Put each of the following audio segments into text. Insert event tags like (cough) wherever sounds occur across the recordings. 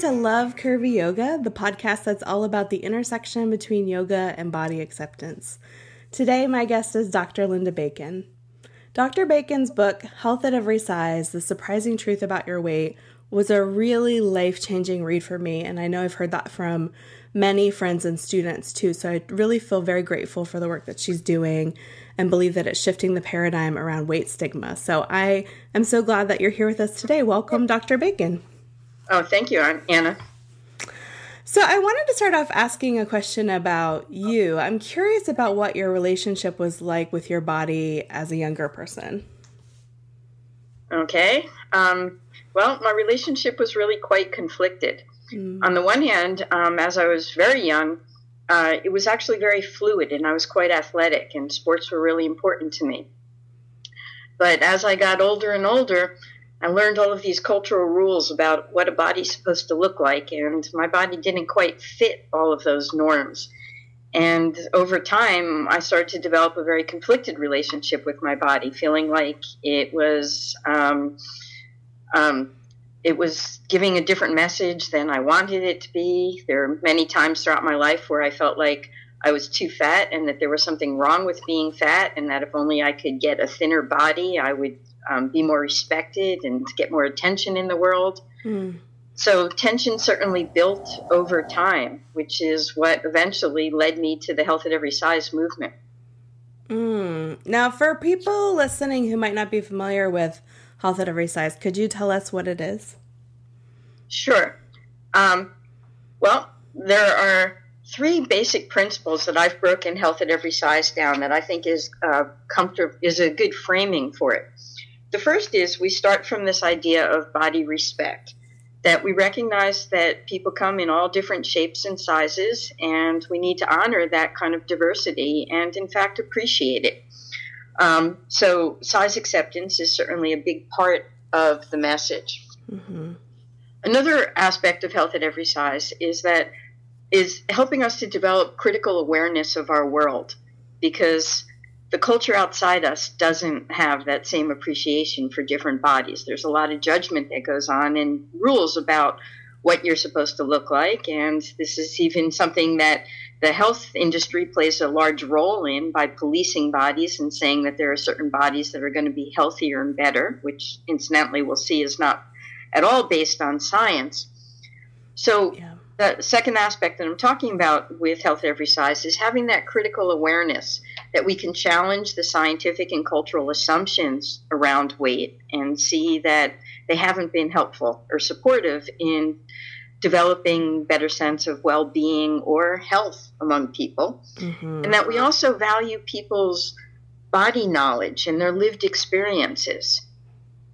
To Love Curvy Yoga, the podcast that's all about the intersection between yoga and body acceptance. Today, my guest is Dr. Linda Bacon. Dr. Bacon's book, Health at Every Size The Surprising Truth About Your Weight, was a really life changing read for me, and I know I've heard that from many friends and students too. So I really feel very grateful for the work that she's doing and believe that it's shifting the paradigm around weight stigma. So I am so glad that you're here with us today. Welcome, Dr. Bacon. Oh, thank you, Anna. So, I wanted to start off asking a question about you. I'm curious about what your relationship was like with your body as a younger person. Okay. Um, well, my relationship was really quite conflicted. Mm. On the one hand, um, as I was very young, uh, it was actually very fluid and I was quite athletic, and sports were really important to me. But as I got older and older, I learned all of these cultural rules about what a body's supposed to look like, and my body didn't quite fit all of those norms. And over time, I started to develop a very conflicted relationship with my body, feeling like it was um, um, it was giving a different message than I wanted it to be. There are many times throughout my life where I felt like I was too fat and that there was something wrong with being fat, and that if only I could get a thinner body, I would um, be more respected and get more attention in the world. Mm. So tension certainly built over time, which is what eventually led me to the Health at Every Size movement. Mm. Now, for people listening who might not be familiar with Health at Every Size, could you tell us what it is? Sure. Um, well, there are three basic principles that I've broken Health at Every Size down that I think is uh, comfort is a good framing for it. The first is we start from this idea of body respect, that we recognize that people come in all different shapes and sizes, and we need to honor that kind of diversity and, in fact, appreciate it. Um, so, size acceptance is certainly a big part of the message. Mm-hmm. Another aspect of health at every size is that is helping us to develop critical awareness of our world because the culture outside us doesn't have that same appreciation for different bodies. There's a lot of judgment that goes on and rules about what you're supposed to look like. And this is even something that the health industry plays a large role in by policing bodies and saying that there are certain bodies that are going to be healthier and better, which incidentally we'll see is not at all based on science. So, yeah. the second aspect that I'm talking about with health every size is having that critical awareness that we can challenge the scientific and cultural assumptions around weight and see that they haven't been helpful or supportive in developing better sense of well-being or health among people mm-hmm. and that we also value people's body knowledge and their lived experiences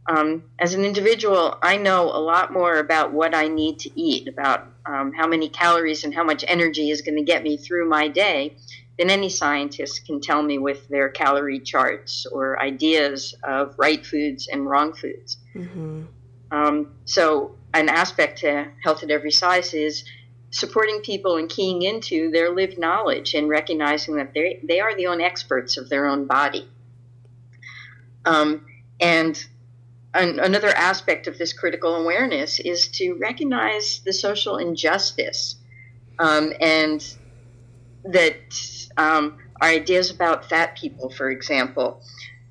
um, as an individual i know a lot more about what i need to eat about um, how many calories and how much energy is going to get me through my day than any scientist can tell me with their calorie charts or ideas of right foods and wrong foods. Mm-hmm. Um, so, an aspect to health at every size is supporting people and keying into their lived knowledge and recognizing that they they are the own experts of their own body. Um, and an, another aspect of this critical awareness is to recognize the social injustice um, and that um, our ideas about fat people, for example,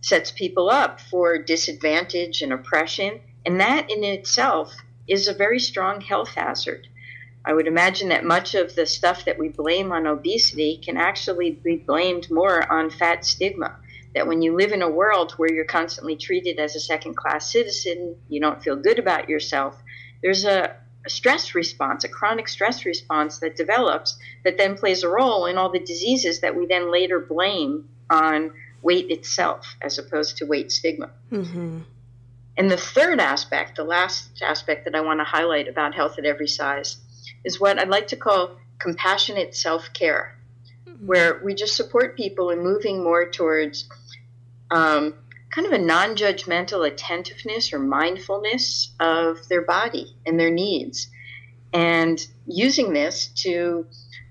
sets people up for disadvantage and oppression, and that in itself is a very strong health hazard. I would imagine that much of the stuff that we blame on obesity can actually be blamed more on fat stigma. That when you live in a world where you're constantly treated as a second class citizen, you don't feel good about yourself, there's a, a stress response, a chronic stress response that develops that then plays a role in all the diseases that we then later blame on weight itself as opposed to weight stigma. Mm-hmm. And the third aspect, the last aspect that I want to highlight about health at every size, is what I'd like to call compassionate self care, mm-hmm. where we just support people in moving more towards um, kind of a non judgmental attentiveness or mindfulness of their body and their needs, and using this to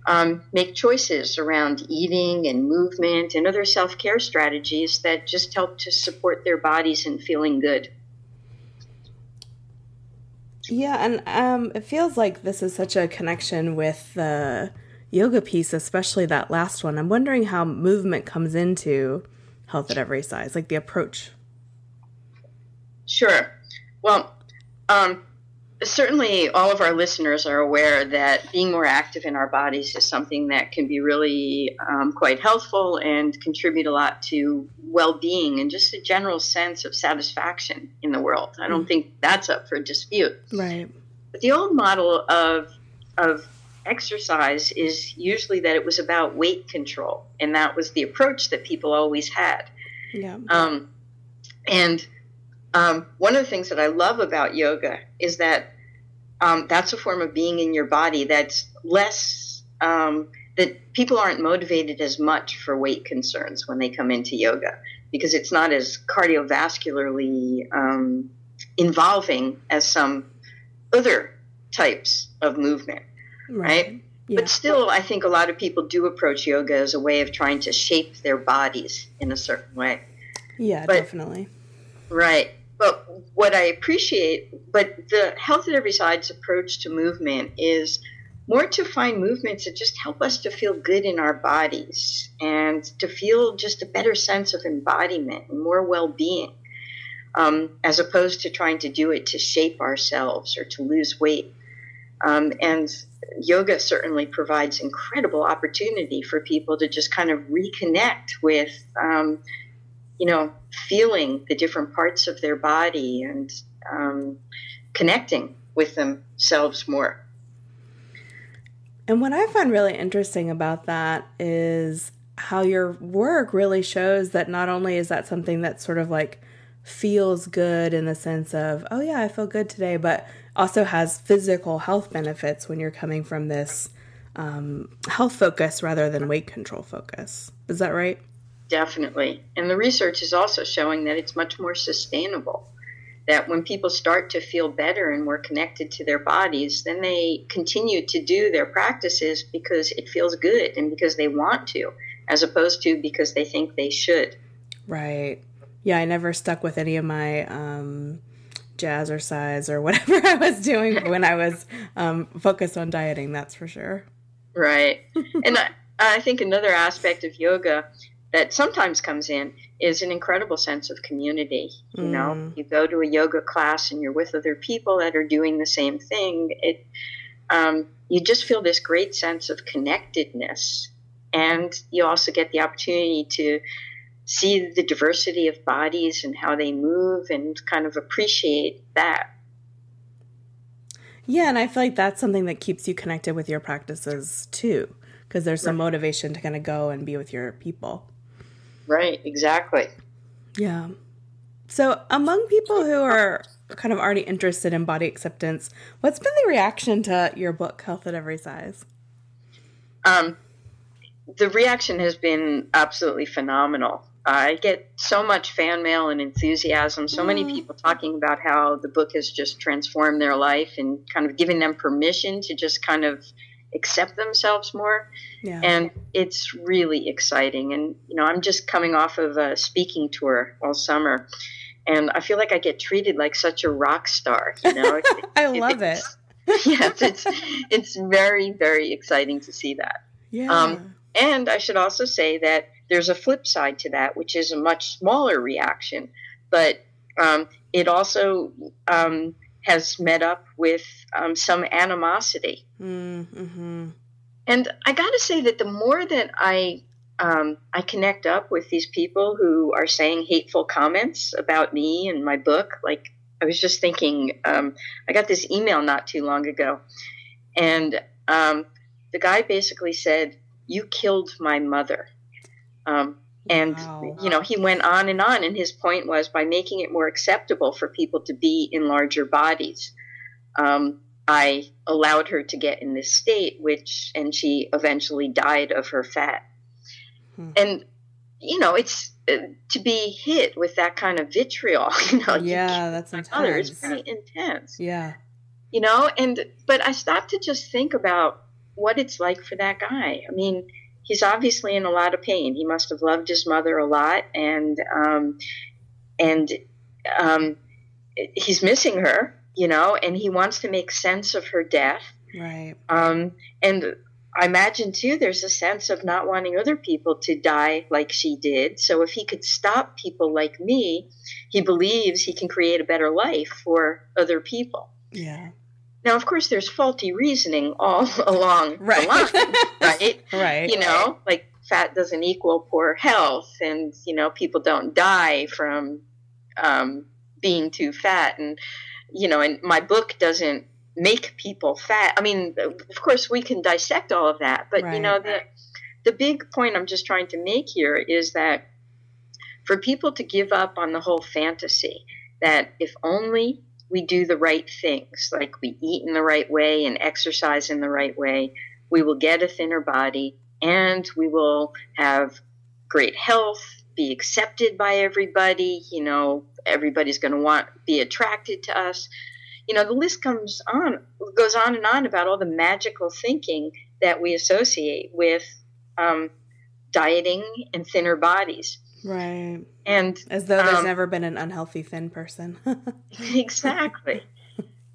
um, make choices around eating and movement and other self care strategies that just help to support their bodies and feeling good. Yeah, and um, it feels like this is such a connection with the yoga piece, especially that last one. I'm wondering how movement comes into health at every size, like the approach. Sure. Well, um, certainly all of our listeners are aware that being more active in our bodies is something that can be really um, quite healthful and contribute a lot to well-being and just a general sense of satisfaction in the world. I don't mm. think that's up for dispute. Right. But the old model of of exercise is usually that it was about weight control, and that was the approach that people always had. Yeah. Um, and um, one of the things that I love about yoga is that um, that's a form of being in your body that's less um, that people aren't motivated as much for weight concerns when they come into yoga because it's not as cardiovascularly um, involving as some other types of movement, right? right? Yeah. But still, I think a lot of people do approach yoga as a way of trying to shape their bodies in a certain way. Yeah, but, definitely. Right. But what I appreciate, but the health at every size approach to movement is more to find movements that just help us to feel good in our bodies and to feel just a better sense of embodiment and more well being, um, as opposed to trying to do it to shape ourselves or to lose weight. Um, and yoga certainly provides incredible opportunity for people to just kind of reconnect with um, you know, feeling the different parts of their body and um, connecting with themselves more. And what I find really interesting about that is how your work really shows that not only is that something that sort of like feels good in the sense of, oh yeah, I feel good today, but also has physical health benefits when you're coming from this um, health focus rather than weight control focus. Is that right? Definitely. And the research is also showing that it's much more sustainable. That when people start to feel better and more connected to their bodies, then they continue to do their practices because it feels good and because they want to, as opposed to because they think they should. Right. Yeah, I never stuck with any of my um, jazzercise or whatever (laughs) I was doing when I was um, focused on dieting, that's for sure. Right. and I, I think another aspect of yoga that sometimes comes in is an incredible sense of community. You mm. know, you go to a yoga class and you're with other people that are doing the same thing. It, um, you just feel this great sense of connectedness, and you also get the opportunity to see the diversity of bodies and how they move, and kind of appreciate that. Yeah, and I feel like that's something that keeps you connected with your practices too, because there's some right. motivation to kind of go and be with your people. Right, exactly. Yeah. So, among people who are kind of already interested in body acceptance, what's been the reaction to your book, Health at Every Size? Um, the reaction has been absolutely phenomenal. I get so much fan mail and enthusiasm, so mm. many people talking about how the book has just transformed their life and kind of giving them permission to just kind of accept themselves more. Yeah. And it's really exciting. And, you know, I'm just coming off of a speaking tour all summer. And I feel like I get treated like such a rock star, you know. (laughs) I love it. it. (laughs) yes, it's it's very very exciting to see that. Yeah. Um, and I should also say that there's a flip side to that, which is a much smaller reaction, but um, it also um, has met up with um, some animosity. Mm-hmm. And I got to say that the more that I um, I connect up with these people who are saying hateful comments about me and my book, like I was just thinking, um, I got this email not too long ago, and um, the guy basically said, "You killed my mother." Um, and, wow. you know, he went on and on. And his point was by making it more acceptable for people to be in larger bodies, um, I allowed her to get in this state, which, and she eventually died of her fat. Hmm. And, you know, it's uh, to be hit with that kind of vitriol, (laughs) you know. Yeah, that's intense. It's pretty intense. Yeah. You know, and, but I stopped to just think about what it's like for that guy. I mean, he's obviously in a lot of pain. He must have loved his mother a lot, and um, and um, he's missing her. you know, and he wants to make sense of her death. Right. Um, and I imagine too, there's a sense of not wanting other people to die like she did. So if he could stop people like me, he believes he can create a better life for other people. Yeah. Now, of course, there's faulty reasoning all (laughs) along right. the line, right? (laughs) right. You know, like fat doesn't equal poor health, and you know, people don't die from um, being too fat, and you know, and my book doesn't make people fat. I mean, of course, we can dissect all of that, but right. you know, the the big point I'm just trying to make here is that for people to give up on the whole fantasy that if only we do the right things, like we eat in the right way and exercise in the right way, we will get a thinner body and we will have great health, be accepted by everybody, you know, everybody's going to want be attracted to us. You know, the list comes on, goes on and on about all the magical thinking that we associate with um, dieting and thinner bodies. Right. And as though there's um, never been an unhealthy thin person. (laughs) exactly.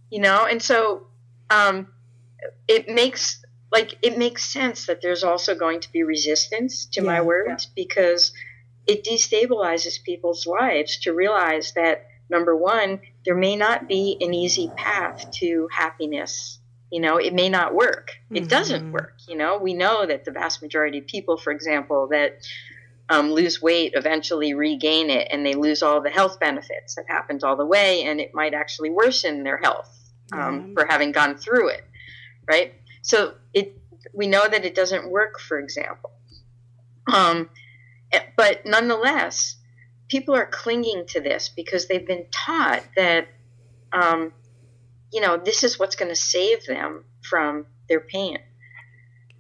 You know, and so um, it makes like it makes sense that there's also going to be resistance to yeah, my words yeah. because it destabilizes people's lives to realize that number one, there may not be an easy path to happiness. You know, it may not work. It mm-hmm. doesn't work. You know, we know that the vast majority of people, for example, that um, lose weight eventually regain it and they lose all the health benefits that happens all the way, and it might actually worsen their health um, for having gone through it, right? So it we know that it doesn't work, for example. Um, eh, but nonetheless, people are clinging to this because they've been taught that, um, you know, this is what's going to save them from their pain.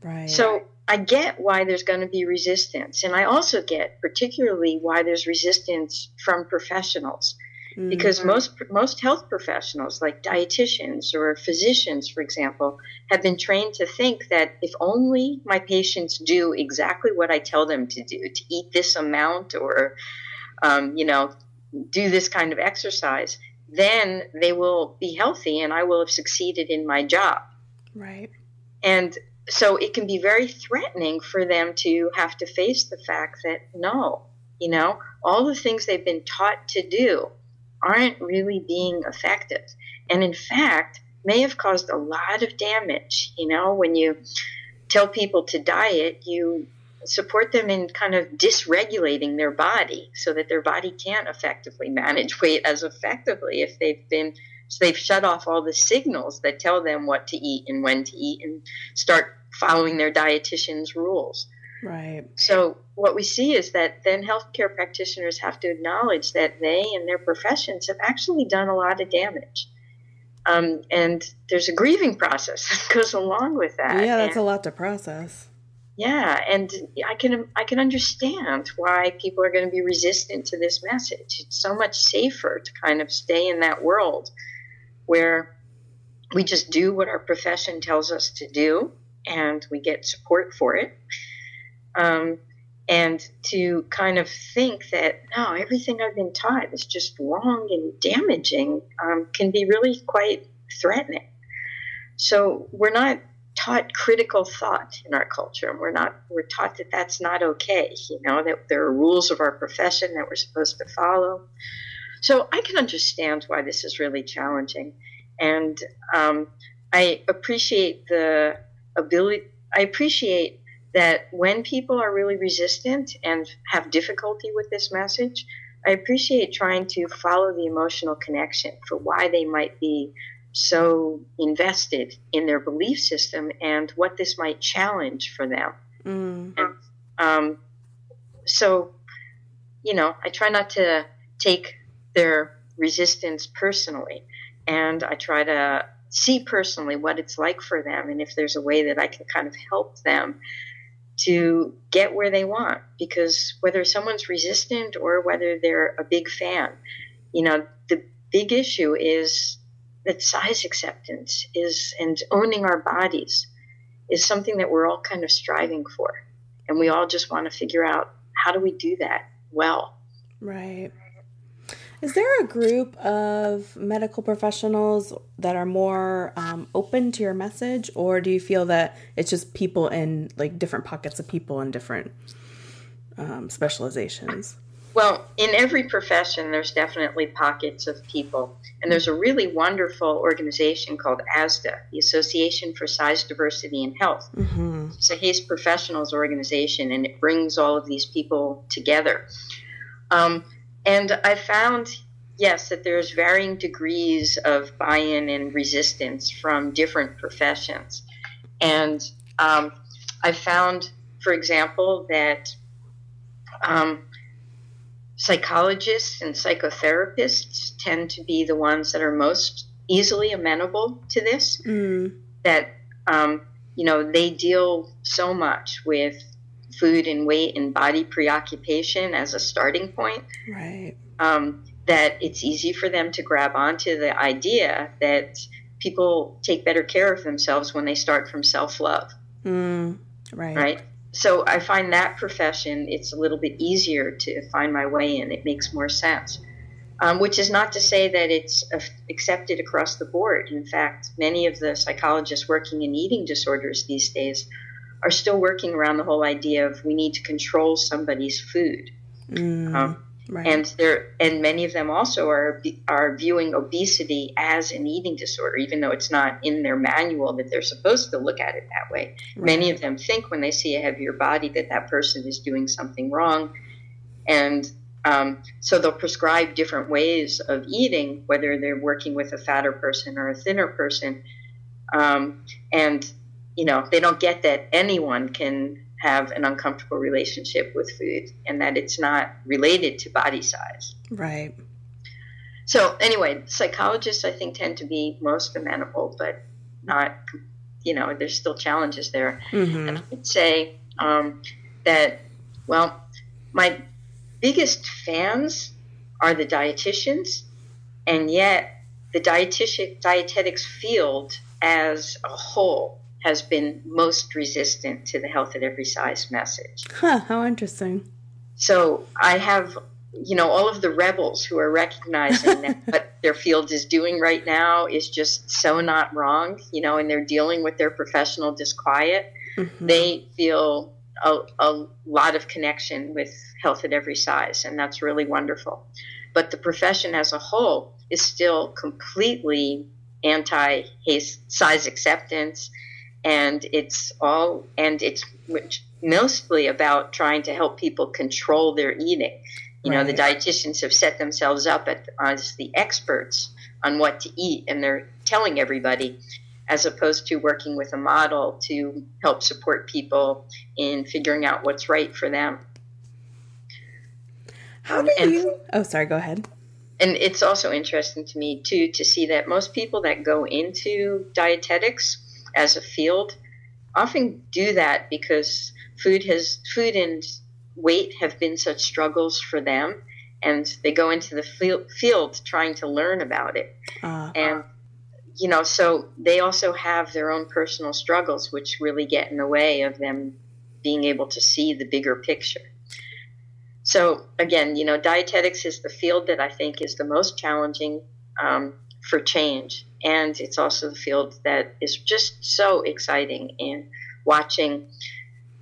Right. So I get why there's going to be resistance. And I also get particularly why there's resistance from professionals. Mm-hmm. Because most most health professionals, like dietitians or physicians, for example, have been trained to think that if only my patients do exactly what I tell them to do, to eat this amount or um, you know, do this kind of exercise, then they will be healthy and I will have succeeded in my job. Right. And so it can be very threatening for them to have to face the fact that no, you know, all the things they've been taught to do aren't really being effective. And in fact, may have caused a lot of damage. You know, when you tell people to diet, you support them in kind of dysregulating their body so that their body can't effectively manage (laughs) weight as effectively if they've been so they've shut off all the signals that tell them what to eat and when to eat and start following their dietitian's rules. Right. So what we see is that then healthcare practitioners have to acknowledge that they and their professions have actually done a lot of damage. Um, and there's a grieving process (laughs) that goes along with that. Yeah, that's and, a lot to process yeah and i can i can understand why people are going to be resistant to this message it's so much safer to kind of stay in that world where we just do what our profession tells us to do and we get support for it. Um, and to kind of think that no everything i've been taught is just wrong and damaging um, can be really quite threatening. So we're not taught critical thought in our culture and we're not we're taught that that's not okay you know that there are rules of our profession that we're supposed to follow. So i can understand why this is really challenging. And um, i appreciate the ability i appreciate that when people are really resistant and have difficulty with this message i appreciate trying to follow the emotional connection for why they might be so invested in their belief system and what this might challenge for them. Mm. And, um, so, you know, I try not to take their resistance personally, and I try to see personally what it's like for them and if there's a way that I can kind of help them to get where they want. Because whether someone's resistant or whether they're a big fan, you know, the big issue is that size acceptance is and owning our bodies is something that we're all kind of striving for. And we all just want to figure out how do we do that well. Right. Is there a group of medical professionals that are more um, open to your message, or do you feel that it's just people in like different pockets of people in different um, specializations? Well, in every profession, there's definitely pockets of people. And there's a really wonderful organization called ASDAH, the Association for Size Diversity in Health. Mm-hmm. It's a HAES professionals organization, and it brings all of these people together. Um, and I found, yes, that there's varying degrees of buy in and resistance from different professions. And um, I found, for example, that um, psychologists and psychotherapists tend to be the ones that are most easily amenable to this. Mm. That, um, you know, they deal so much with food and weight and body preoccupation as a starting point. Right. Um, that it's easy for them to grab onto the idea that people take better care of themselves when they start from self love. Mm, right. Right so I find that profession it's a little bit easier to find my way in. It makes more sense. Um, which is not to say that it's accepted across the board. In fact, many of the psychologists working in eating disorders these days are still working around the whole idea of we need to control somebody's food. Mm. Um, Right. And there, and many of them also are are viewing obesity as an eating disorder, even though it's not in their manual that they're supposed to look at it that way. Right. Many of them think when they see a heavier body that that person is doing something wrong, and um, so they'll prescribe different ways of eating, whether they're working with a fatter person or a thinner person, um, and you know they don't get that anyone can have an uncomfortable relationship with food and that it's not related to body size. Right. So, anyway, psychologists I think tend to be most amenable, but not, you know, there's still challenges there. Mm-hmm. And I would say um, that, well, my biggest fans are the dietitians, and yet the dietetic, dietetics field as a whole has been most resistant to the health at every size message. Huh, how interesting. So I have, you know, all of the rebels who are recognizing (laughs) that what their field is doing right now is just so not wrong, you know, and they're dealing with their professional disquiet. Mm-hmm. They feel a, a lot of connection with health at every size, and that's really wonderful. But the profession as a whole is still completely anti size acceptance and it's all and it's mostly about trying to help people control their eating. You right. know, the dietitians have set themselves up at, as the experts on what to eat, and they're telling everybody, as opposed to working with a model to help support people in figuring out what's right for them. How do and, you? Oh, sorry. Go ahead. And it's also interesting to me too to see that most people that go into dietetics as a field often do that because food has food and weight have been such struggles for them and they go into the field, field trying to learn about it. Uh, and you know so they also have their own personal struggles which really get in the way of them being able to see the bigger picture. So again you know dietetics is the field that i think is the most challenging um, for change and it's also the field that is just so exciting in watching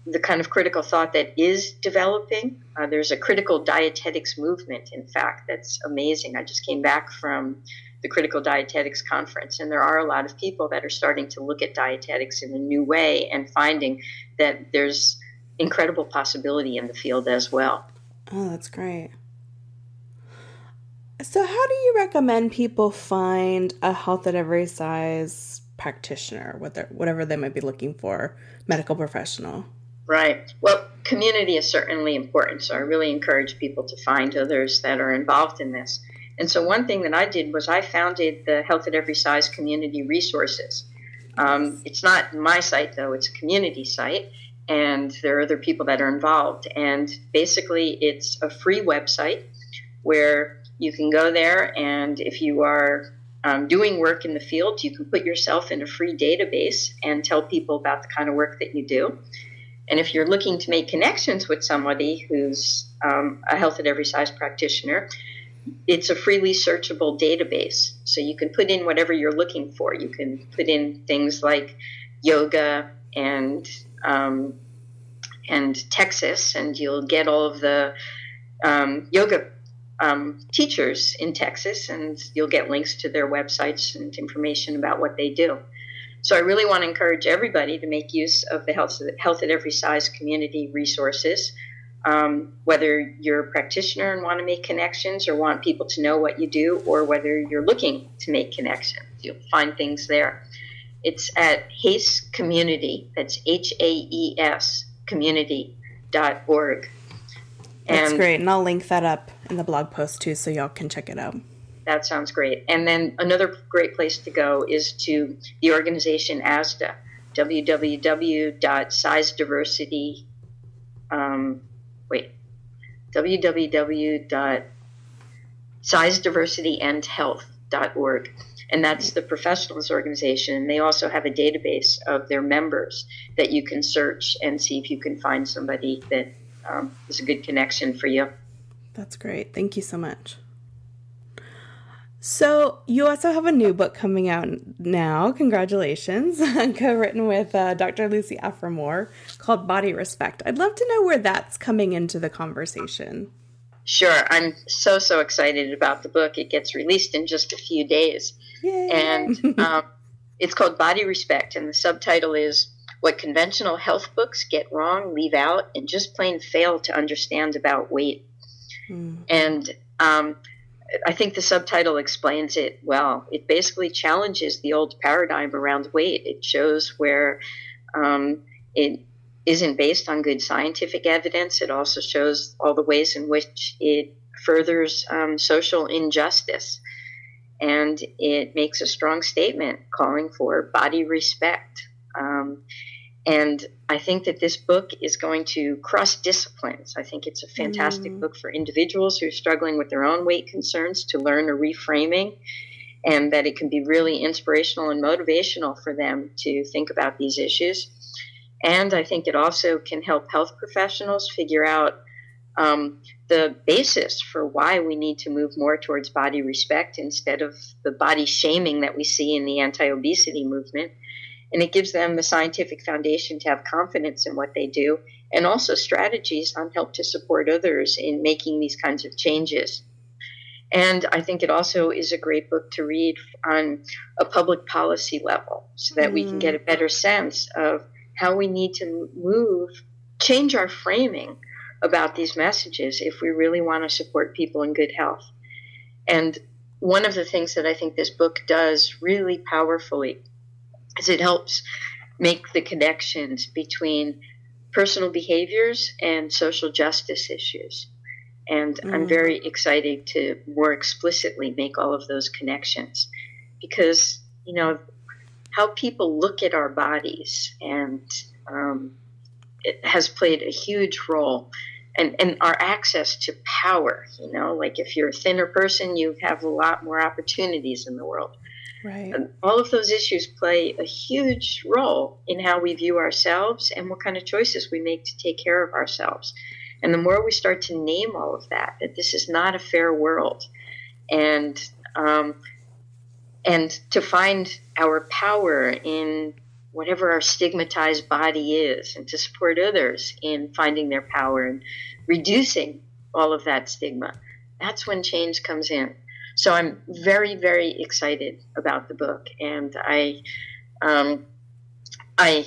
the kind of critical thought that is developing. Uh, there's a critical dietetics movement, in fact, that's amazing. I just came back from the Critical Dietetics Conference, and there are a lot of people that are starting to look at dietetics in a new way and finding that there's incredible possibility in the field as well. Oh, that's great. So, how do you recommend people find a health at every size practitioner, whatever they might be looking for, medical professional? Right. Well, community is certainly important. So, I really encourage people to find others that are involved in this. And so, one thing that I did was I founded the Health at Every Size Community Resources. Um, it's not my site, though, it's a community site. And there are other people that are involved. And basically, it's a free website where you can go there, and if you are um, doing work in the field, you can put yourself in a free database and tell people about the kind of work that you do. And if you're looking to make connections with somebody who's um, a health at every size practitioner, it's a freely searchable database. So you can put in whatever you're looking for. You can put in things like yoga and um, and Texas, and you'll get all of the um, yoga um, teachers in Texas, and you'll get links to their websites and information about what they do. So I really want to encourage everybody to make use of the Health, health at Every Size community resources. Um, whether you're a practitioner and want to make connections or want people to know what you do, or whether you're looking to make connections, you'll find things there. It's at Haes Community, that's H A E S community.org. That's and great. And I'll link that up in the blog post too so y'all can check it out. That sounds great. And then another great place to go is to the organization ASDAH, www.sizediversity. Um, wait, www.sizediversityandhealth.org. And that's the professionals organization. They also have a database of their members that you can search and see if you can find somebody that um, is a good connection for you. That's great. Thank you so much. So, you also have a new book coming out now. Congratulations. (laughs) Co written with uh, Dr. Lucy Aphramor called Body Respect. I'd love to know where that's coming into the conversation. Sure. I'm so, so excited about the book. It gets released in just a few days. Yay. And um, it's called Body Respect, and the subtitle is What Conventional Health Books Get Wrong, Leave Out, and Just Plain Fail to Understand About Weight. Mm. And um, I think the subtitle explains it well. It basically challenges the old paradigm around weight. It shows where um, it isn't based on good scientific evidence. It also shows all the ways in which it furthers um, social injustice. And it makes a strong statement calling for body respect. Um, and I think that this book is going to cross disciplines. I think it's a fantastic mm. book for individuals who are struggling with their own weight concerns to learn a reframing, and that it can be really inspirational and motivational for them to think about these issues. And I think it also can help health professionals figure out um, the basis for why we need to move more towards body respect instead of the body shaming that we see in the anti obesity movement and it gives them the scientific foundation to have confidence in what they do and also strategies on help to support others in making these kinds of changes. And I think it also is a great book to read on a public policy level so that mm. we can get a mm. better sense of how we need to move, change our framing about these messages if we really want to support people in good health. And one of the things that I think this book does really powerfully is it helps make the connections between personal behaviors and social justice issues. And mm. I'm very excited to more explicitly make all of those connections because, you know, how people look at our bodies and um, it has played a huge role. And, and our access to power, you know, like if you're a thinner person, you have a lot more opportunities in the world. Right. And all of those issues play a huge role in how we view ourselves and what kind of choices we make to take care of ourselves. And the more we start to name all of that, that this is not a fair world, and um, and to find our power in whatever our stigmatized body is, and to support others in finding their power and reducing all of that stigma, that's when change comes in. So I'm very, very excited about the book, and I, um, I,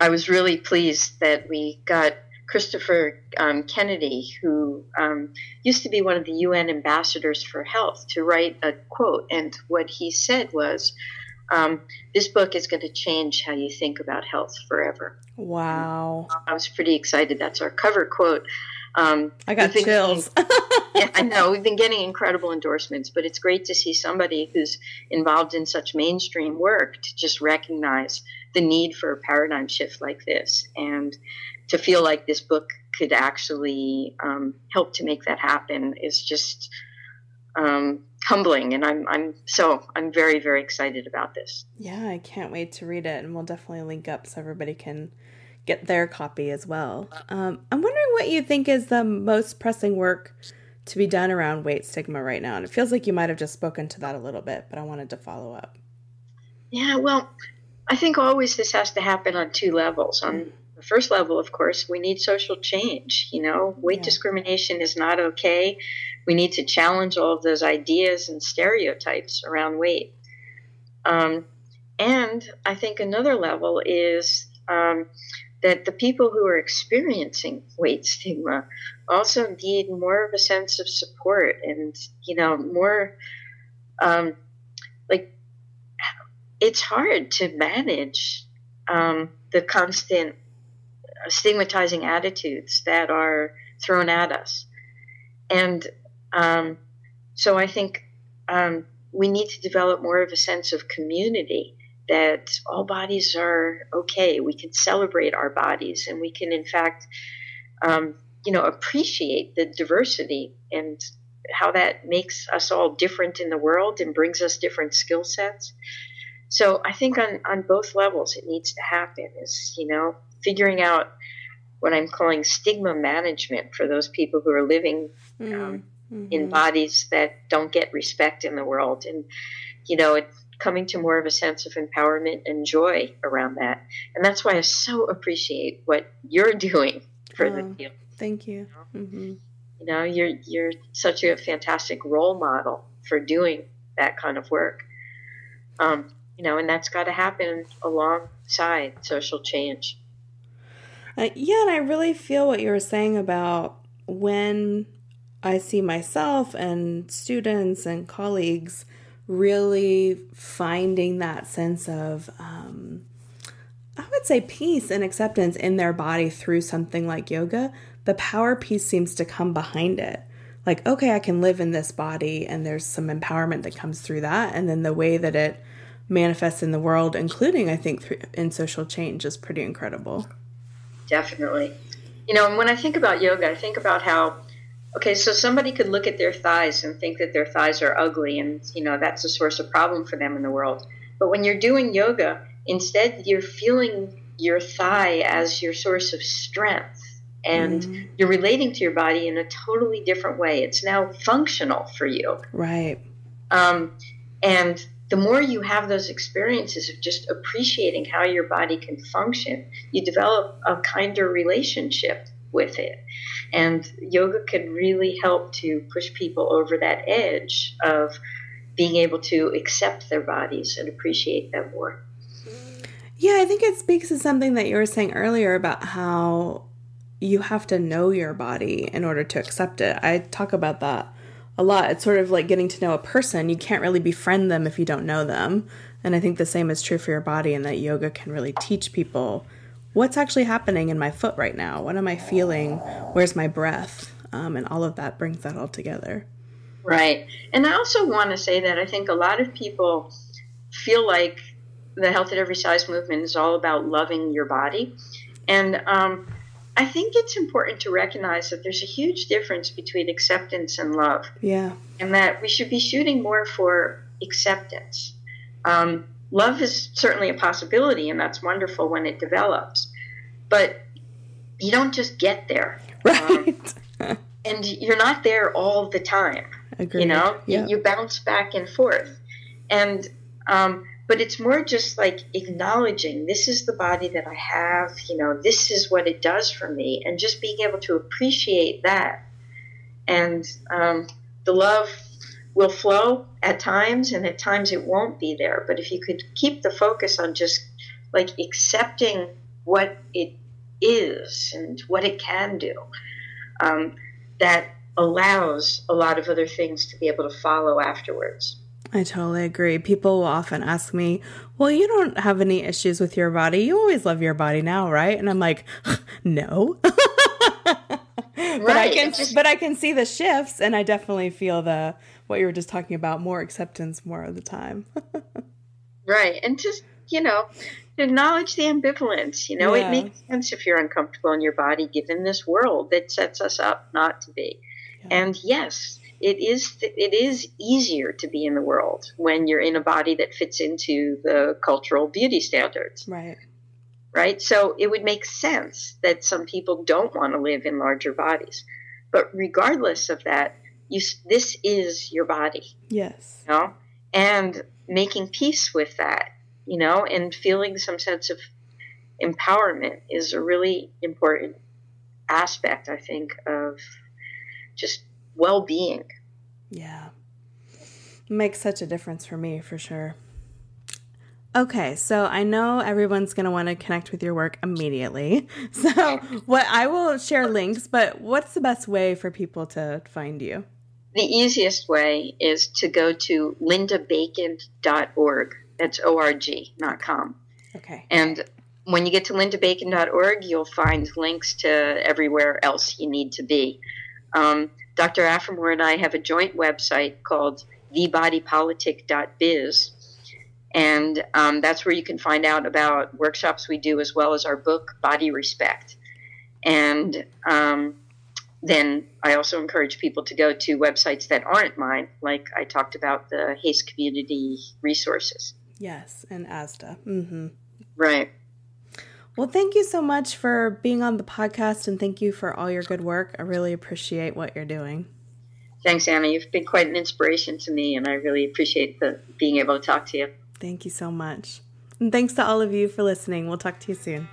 I was really pleased that we got Christopher um, Kennedy, who um, used to be one of the UN ambassadors for health, to write a quote. And what he said was, um, This book is going to change how you think about health forever. Wow. I was pretty excited. That's our cover quote. Um, I got chills. (laughs) yeah, I know we've been getting incredible endorsements, but it's great to see somebody who's involved in such mainstream work to just recognize the need for a paradigm shift like this, and to feel like this book could actually um, help to make that happen is just um, humbling, and I'm I'm so I'm very very excited about this. Yeah, I can't wait to read it, and we'll definitely link up so everybody can get their copy as well. Um, I'm wondering what you think is the most pressing work to be done around weight stigma right now? And it feels like you might have just spoken to that a little bit, but I wanted to follow up. Yeah, well, I think always this has to happen on two levels. On the first level, of course, we need social change. You know, weight yeah. discrimination is not okay. We need to challenge all of those ideas and stereotypes around weight. Um, and I think another level is um, that the people who are experiencing weight stigma also need more of a sense of support and, you know, more um, like it's hard to manage um, the constant stigmatizing attitudes that are thrown at us. And um, so I think um, we need to develop more of a sense of community that all bodies are okay. We can celebrate our bodies and we can, in fact, um, you know, appreciate the diversity and how that makes us all different in the world and brings us different skill sets. So I think on, on both levels it needs to happen is, you know, figuring out what I'm calling stigma management for those people who are living mm-hmm. um, mm-hmm. in bodies that don't get respect in the world. And, you know, it, coming to more of a sense of empowerment and joy around that. And that's why I so appreciate what you're (laughs) doing for oh, the field. Thank you. You know? Mm-hmm. you know, you're you're such a fantastic role model for doing that kind of work. Um, you know, and that's got to happen alongside social change. Uh, yeah, and I really feel what you were saying about when I see myself and students and colleagues really finding that sense of, um, I would say, peace and acceptance in their body through something like yoga, the power piece seems to come behind it. Like, okay, I can live in this body, and there's some empowerment that comes through that. And then the way that it manifests in the world, including, I think, through, in social change, is pretty incredible definitely. You know, and when I think about yoga, I think about how, okay, so somebody could look at their thighs and think that their thighs are ugly, and, you know, that's a source of problem for them in the world. But when you're doing yoga, instead, you're feeling your thigh as your source of strength. And mm. you're relating to your body in a totally different way. It's now functional for you. Right. Um, and the more you have those experiences of just appreciating how your body can function, you develop a kinder relationship with it. And yoga can really help to push people over that edge of being able to accept their bodies and appreciate them more. Yeah, I think it speaks to something that you were saying earlier about how you have to know your body in order to accept it. I talk about that a lot. It's sort of like getting to know a person. You can't really befriend them if you don't know them. And I think the same is true for your body, and that yoga can really teach people what's actually happening in my foot right now. What am I feeling? Where's my breath? Um, and all of that brings that all together. Right. And I also want to say that I think a lot of people feel like the health at every size movement is all about loving your body. And um, I think it's important to recognize that there's a huge difference between acceptance and love. Yeah. And that we should be shooting more for acceptance. Um, love is certainly a possibility, and that's wonderful when it develops. But you don't just get there. (laughs) Right. Um, and you're not there all the time. Agreed. You know, yeah. you, you, bounce back and forth. And um, but it's more just like acknowledging this is the body that I have, you know, this is what it does for me, and just being able to appreciate that. And um, the love will flow at times, and at times it won't be there. But if you could keep the focus on just like accepting what it is and what it can do, um, that allows a lot of other things to be able to follow afterwards. I totally agree. People will often ask me, Well, you don't have any issues with your body. You always love your body now, right? And I'm like, (laughs) No. right. (laughs) But I can but I can see the shifts and I definitely feel the what you were just talking about, more acceptance more of the time. (laughs) right. And just, you know, acknowledge the ambivalence. You know, yeah. it makes sense if you're uncomfortable in your body given this world that sets us up not to be. Yeah. And yes, it is it is easier to be in the world when you're in a body that fits into the cultural beauty standards. Right. Right? So it would make sense that some people don't want to live in larger bodies. But regardless of that, you this is your body. Yes. You know, and making peace with that, you know, and feeling some sense of empowerment is a really important aspect, I think, of just well being. Yeah. Makes such a difference for me, for sure. Okay, so I know everyone's going to want to connect with your work immediately. (laughs) So, what I will share links, but what's the best way for people to find you? The easiest way is to go to lindabacon.org. That's O R G, not com. Okay. And when you get to lindabacon.org, you'll find links to everywhere else you need to be. Um, Dr. Aphramor and I have a joint website called thebodypolitic.biz. And um, that's where you can find out about workshops we do as well as our book, Body Respect. And um, then I also encourage people to go to websites that aren't mine, like I talked about the HAES community resources. Yes, and ASDAH. Mm-hmm. Right. Well, thank you so much for being on the podcast and thank you for all your good work. I really appreciate what you're doing. Thanks, Anna. You've been quite an inspiration to me, and I really appreciate the, being able to talk to you. Thank you so much. And thanks to all of you for listening. We'll talk to you soon.